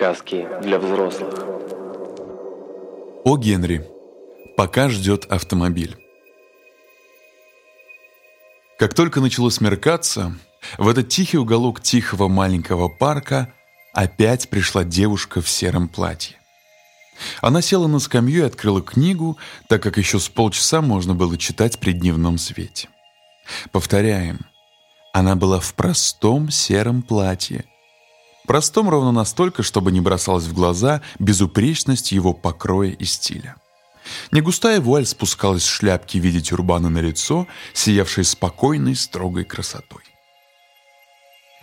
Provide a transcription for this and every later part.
Сказки для взрослых. О Генри. Пока ждет автомобиль. Как только начало смеркаться, в этот тихий уголок тихого маленького парка опять пришла девушка в сером платье. Она села на скамью и открыла книгу, так как еще с полчаса можно было читать при дневном свете. Повторяем, она была в простом сером платье. Простом ровно настолько, чтобы не бросалась в глаза безупречность его покроя и стиля. Негустая вуаль спускалась с шляпки в виде тюрбана на лицо, сиявшей спокойной, строгой красотой.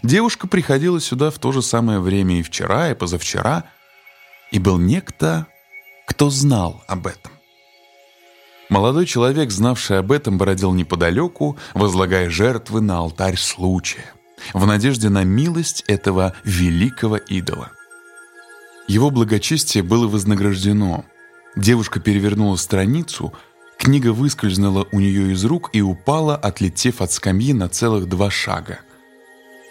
Девушка приходила сюда в то же самое время и вчера, и позавчера, и был некто, кто знал об этом. Молодой человек, знавший об этом, бродил неподалеку, возлагая жертвы на алтарь случая, в надежде на милость этого великого идола. Его благочестие было вознаграждено. Девушка перевернула страницу, книга выскользнула у нее из рук и упала, отлетев от скамьи на целых два шага.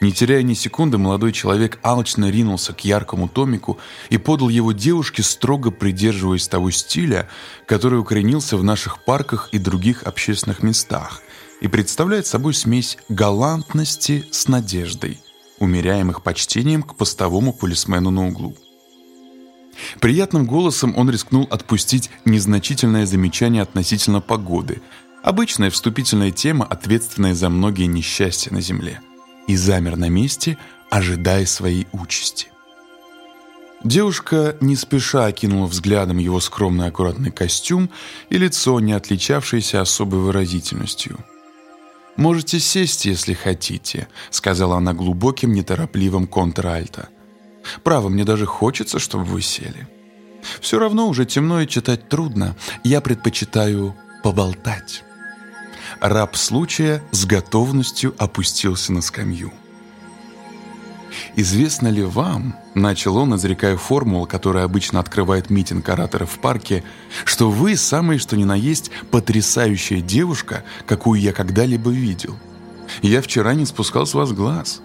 Не теряя ни секунды, молодой человек алчно ринулся к яркому томику и подал его девушке, строго придерживаясь того стиля, который укоренился в наших парках и других общественных местах и представляет собой смесь галантности с надеждой, умеряемых почтением к постовому полисмену на углу. Приятным голосом он рискнул отпустить незначительное замечание относительно погоды, обычная вступительная тема, ответственная за многие несчастья на Земле – и замер на месте, ожидая своей участи. Девушка не спеша окинула взглядом его скромный аккуратный костюм и лицо, не отличавшееся особой выразительностью. «Можете сесть, если хотите», — сказала она глубоким, неторопливым контральто. «Право, мне даже хочется, чтобы вы сели. Все равно уже темно и читать трудно. Я предпочитаю поболтать» раб случая с готовностью опустился на скамью. «Известно ли вам, — начал он, изрекая формулу, которая обычно открывает митинг ораторов в парке, — что вы самая что ни на есть потрясающая девушка, какую я когда-либо видел? Я вчера не спускал с вас глаз.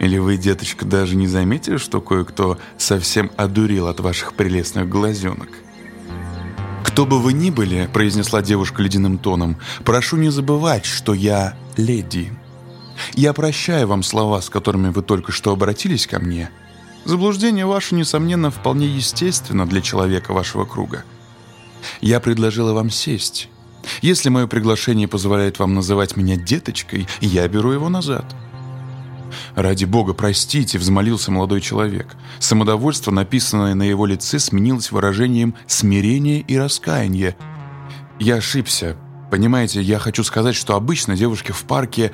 Или вы, деточка, даже не заметили, что кое-кто совсем одурил от ваших прелестных глазенок?» «Кто бы вы ни были», — произнесла девушка ледяным тоном, «прошу не забывать, что я леди. Я прощаю вам слова, с которыми вы только что обратились ко мне. Заблуждение ваше, несомненно, вполне естественно для человека вашего круга. Я предложила вам сесть. Если мое приглашение позволяет вам называть меня деточкой, я беру его назад». «Ради бога, простите», — взмолился молодой человек. Самодовольство, написанное на его лице, сменилось выражением смирения и раскаяния. «Я ошибся. Понимаете, я хочу сказать, что обычно девушки в парке...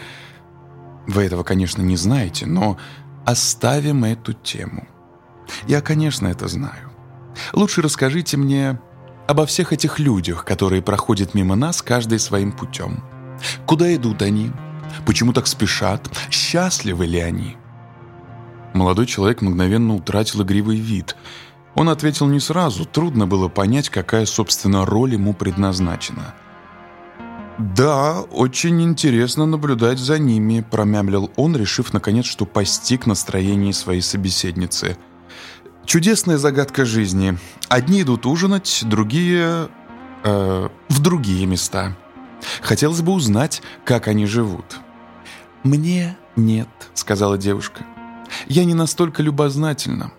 Вы этого, конечно, не знаете, но оставим эту тему. Я, конечно, это знаю. Лучше расскажите мне обо всех этих людях, которые проходят мимо нас каждый своим путем. Куда идут они?» Почему так спешат? Счастливы ли они? Молодой человек мгновенно утратил игривый вид. Он ответил не сразу, трудно было понять, какая, собственно, роль ему предназначена. «Да, очень интересно наблюдать за ними», — промямлил он, решив, наконец, что постиг настроение своей собеседницы. «Чудесная загадка жизни. Одни идут ужинать, другие... Э, в другие места. Хотелось бы узнать, как они живут». «Мне нет», — сказала девушка. «Я не настолько любознательна.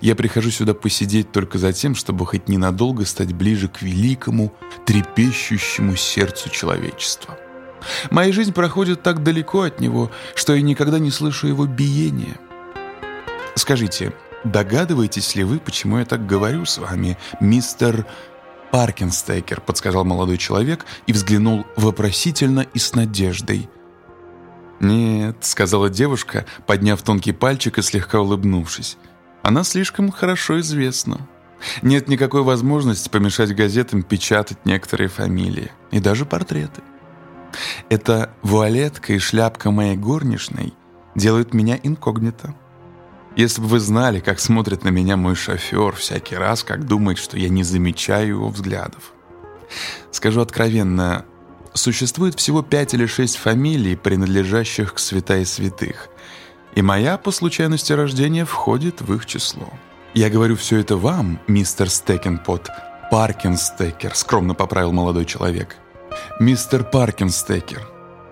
Я прихожу сюда посидеть только за тем, чтобы хоть ненадолго стать ближе к великому, трепещущему сердцу человечества. Моя жизнь проходит так далеко от него, что я никогда не слышу его биения. Скажите, догадываетесь ли вы, почему я так говорю с вами, мистер Паркинстейкер?» — подсказал молодой человек и взглянул вопросительно и с надеждой — «Нет», — сказала девушка, подняв тонкий пальчик и слегка улыбнувшись. «Она слишком хорошо известна. Нет никакой возможности помешать газетам печатать некоторые фамилии и даже портреты. Эта вуалетка и шляпка моей горничной делают меня инкогнито. Если бы вы знали, как смотрит на меня мой шофер всякий раз, как думает, что я не замечаю его взглядов. Скажу откровенно, существует всего пять или шесть фамилий, принадлежащих к святая святых, и моя, по случайности рождения, входит в их число. «Я говорю все это вам, мистер Стекенпот, Паркинстекер», — скромно поправил молодой человек. «Мистер Паркинстекер,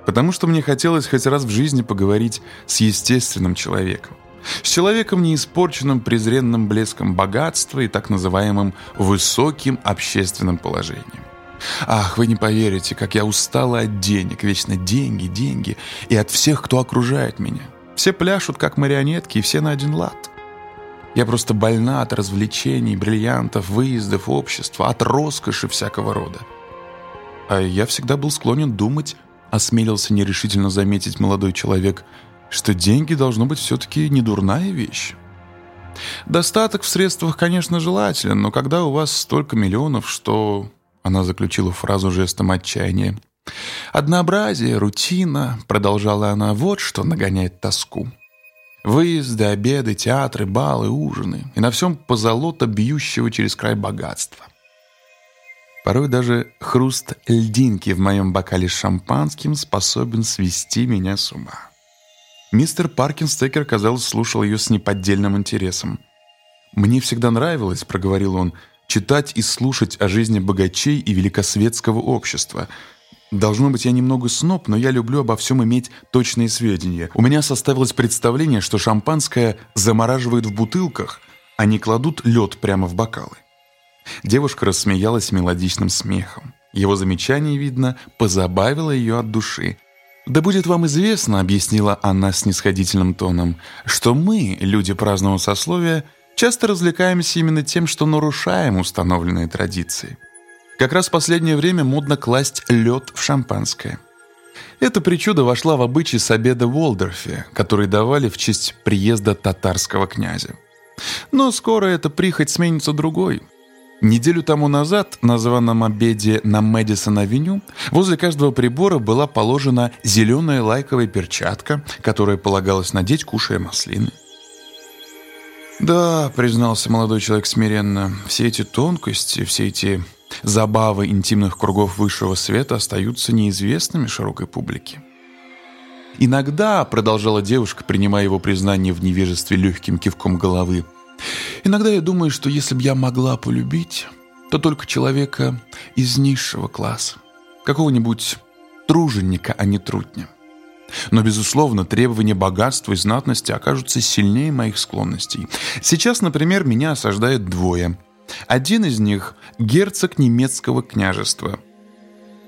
потому что мне хотелось хоть раз в жизни поговорить с естественным человеком. С человеком, не испорченным презренным блеском богатства и так называемым высоким общественным положением. Ах, вы не поверите, как я устала от денег, вечно деньги, деньги, и от всех, кто окружает меня. Все пляшут, как марионетки, и все на один лад. Я просто больна от развлечений, бриллиантов, выездов, общества, от роскоши всякого рода. А я всегда был склонен думать, осмелился нерешительно заметить молодой человек, что деньги должно быть все-таки не дурная вещь. Достаток в средствах, конечно, желателен, но когда у вас столько миллионов, что она заключила фразу жестом отчаяния. «Однообразие, рутина», — продолжала она, — «вот что нагоняет тоску». Выезды, обеды, театры, балы, ужины. И на всем позолота бьющего через край богатства. Порой даже хруст льдинки в моем бокале с шампанским способен свести меня с ума. Мистер Паркинстекер, казалось, слушал ее с неподдельным интересом. «Мне всегда нравилось», — проговорил он, — читать и слушать о жизни богачей и великосветского общества. Должно быть, я немного сноб, но я люблю обо всем иметь точные сведения. У меня составилось представление, что шампанское замораживают в бутылках, а не кладут лед прямо в бокалы. Девушка рассмеялась мелодичным смехом. Его замечание, видно, позабавило ее от души. «Да будет вам известно», — объяснила она снисходительным тоном, «что мы, люди праздного сословия, часто развлекаемся именно тем, что нарушаем установленные традиции. Как раз в последнее время модно класть лед в шампанское. Эта причуда вошла в обычай с обеда в Уолдорфе, который давали в честь приезда татарского князя. Но скоро эта прихоть сменится другой. Неделю тому назад на званом обеде на Мэдисон-авеню возле каждого прибора была положена зеленая лайковая перчатка, которая полагалось надеть, кушая маслины. «Да», — признался молодой человек смиренно, — «все эти тонкости, все эти забавы интимных кругов высшего света остаются неизвестными широкой публике». «Иногда», — продолжала девушка, принимая его признание в невежестве легким кивком головы, «иногда я думаю, что если бы я могла полюбить, то только человека из низшего класса, какого-нибудь труженика, а не трутня. Но, безусловно, требования богатства и знатности окажутся сильнее моих склонностей. Сейчас, например, меня осаждает двое. Один из них – герцог немецкого княжества.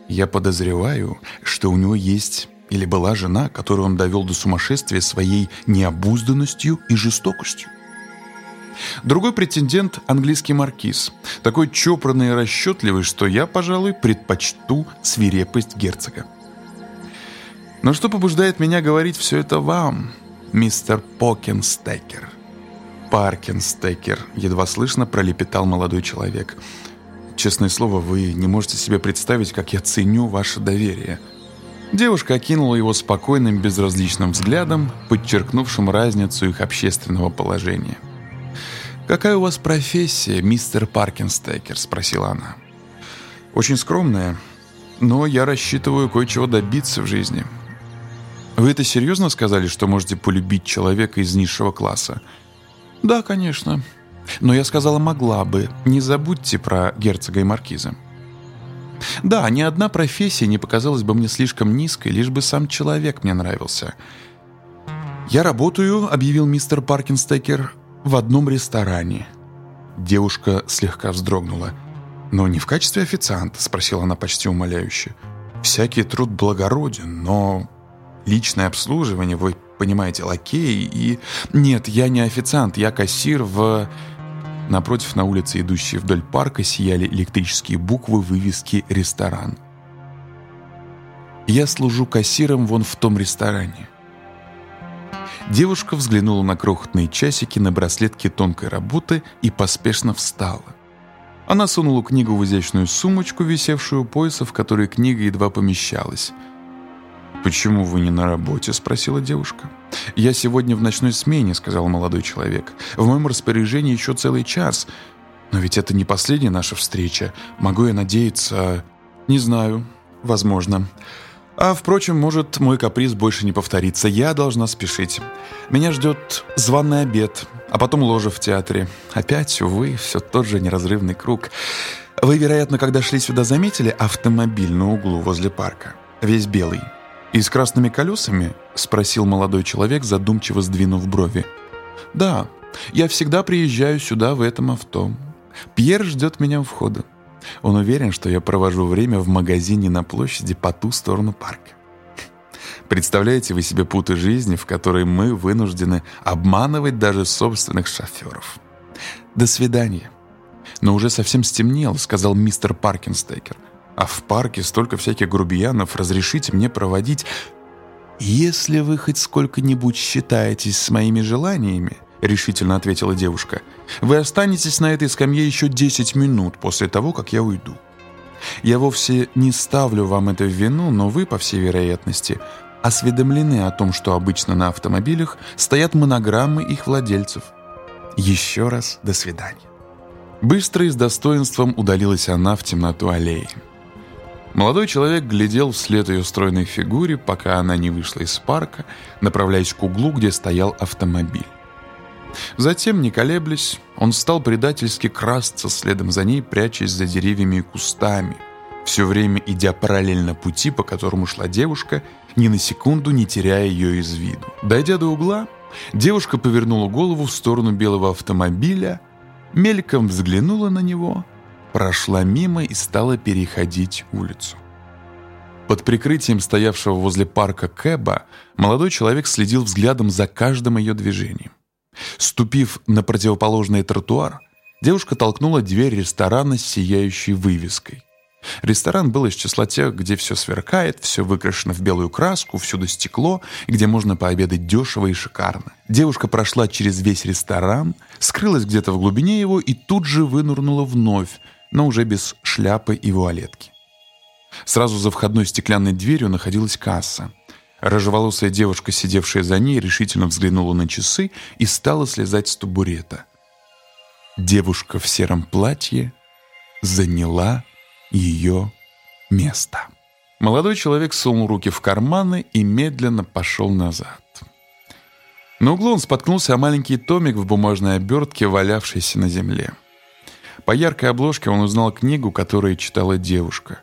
Я подозреваю, что у него есть или была жена, которую он довел до сумасшествия своей необузданностью и жестокостью. Другой претендент – английский маркиз, такой чопорный и расчетливый, что я, пожалуй, предпочту свирепость герцога. Но что побуждает меня говорить все это вам, мистер Покенстекер? Паркенстекер, едва слышно пролепетал молодой человек. Честное слово, вы не можете себе представить, как я ценю ваше доверие. Девушка окинула его спокойным, безразличным взглядом, подчеркнувшим разницу их общественного положения. «Какая у вас профессия, мистер Паркенстекер?» – спросила она. «Очень скромная, но я рассчитываю кое-чего добиться в жизни. Вы это серьезно сказали, что можете полюбить человека из низшего класса? Да, конечно. Но я сказала «могла бы». Не забудьте про герцога и маркиза. Да, ни одна профессия не показалась бы мне слишком низкой, лишь бы сам человек мне нравился. «Я работаю», — объявил мистер Паркинстекер, — «в одном ресторане». Девушка слегка вздрогнула. «Но не в качестве официанта?» — спросила она почти умоляюще. «Всякий труд благороден, но личное обслуживание, вы понимаете, лакей и... Нет, я не официант, я кассир в... Напротив, на улице, идущей вдоль парка, сияли электрические буквы вывески «Ресторан». Я служу кассиром вон в том ресторане. Девушка взглянула на крохотные часики на браслетке тонкой работы и поспешно встала. Она сунула книгу в изящную сумочку, висевшую у пояса, в которой книга едва помещалась – «Почему вы не на работе?» – спросила девушка. «Я сегодня в ночной смене», – сказал молодой человек. «В моем распоряжении еще целый час. Но ведь это не последняя наша встреча. Могу я надеяться...» «Не знаю. Возможно. А, впрочем, может, мой каприз больше не повторится. Я должна спешить. Меня ждет званый обед. А потом ложа в театре. Опять, увы, все тот же неразрывный круг. Вы, вероятно, когда шли сюда, заметили автомобиль на углу возле парка. Весь белый. «И с красными колесами?» — спросил молодой человек, задумчиво сдвинув брови. «Да, я всегда приезжаю сюда в этом авто. Пьер ждет меня у входа. Он уверен, что я провожу время в магазине на площади по ту сторону парка. Представляете вы себе путы жизни, в которой мы вынуждены обманывать даже собственных шоферов? До свидания. Но уже совсем стемнело, сказал мистер Паркинстекер. А в парке столько всяких грубиянов, разрешите мне проводить... Если вы хоть сколько-нибудь считаетесь с моими желаниями, — решительно ответила девушка. «Вы останетесь на этой скамье еще 10 минут после того, как я уйду. Я вовсе не ставлю вам это в вину, но вы, по всей вероятности, осведомлены о том, что обычно на автомобилях стоят монограммы их владельцев. Еще раз до свидания». Быстро и с достоинством удалилась она в темноту аллеи. Молодой человек глядел вслед ее стройной фигуре, пока она не вышла из парка, направляясь к углу, где стоял автомобиль. Затем, не колеблясь, он стал предательски красться следом за ней, прячась за деревьями и кустами, все время идя параллельно пути, по которому шла девушка, ни на секунду не теряя ее из виду. Дойдя до угла, девушка повернула голову в сторону белого автомобиля, мельком взглянула на него, прошла мимо и стала переходить улицу. Под прикрытием стоявшего возле парка Кэба молодой человек следил взглядом за каждым ее движением. Ступив на противоположный тротуар, девушка толкнула дверь ресторана с сияющей вывеской. Ресторан был из числа тех, где все сверкает, все выкрашено в белую краску, всюду стекло, где можно пообедать дешево и шикарно. Девушка прошла через весь ресторан, скрылась где-то в глубине его и тут же вынурнула вновь, но уже без шляпы и вуалетки. Сразу за входной стеклянной дверью находилась касса. Рыжеволосая девушка, сидевшая за ней, решительно взглянула на часы и стала слезать с табурета. Девушка в сером платье заняла ее место. Молодой человек сунул руки в карманы и медленно пошел назад. На углу он споткнулся о маленький томик в бумажной обертке, валявшийся на земле. По яркой обложке он узнал книгу, которую читала девушка.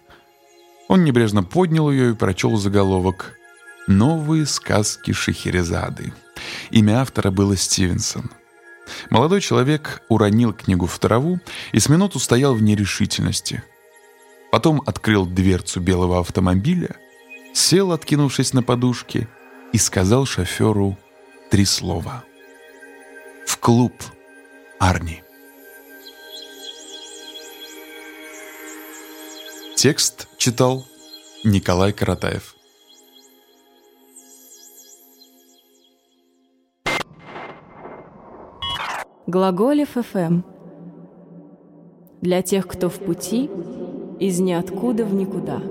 Он небрежно поднял ее и прочел заголовок «Новые сказки Шахерезады». Имя автора было Стивенсон. Молодой человек уронил книгу в траву и с минуту стоял в нерешительности. Потом открыл дверцу белого автомобиля, сел, откинувшись на подушке, и сказал шоферу три слова. «В клуб, Арни». Текст читал Николай Каратаев. Глаголев ФМ. Для тех, кто в пути, из ниоткуда в никуда.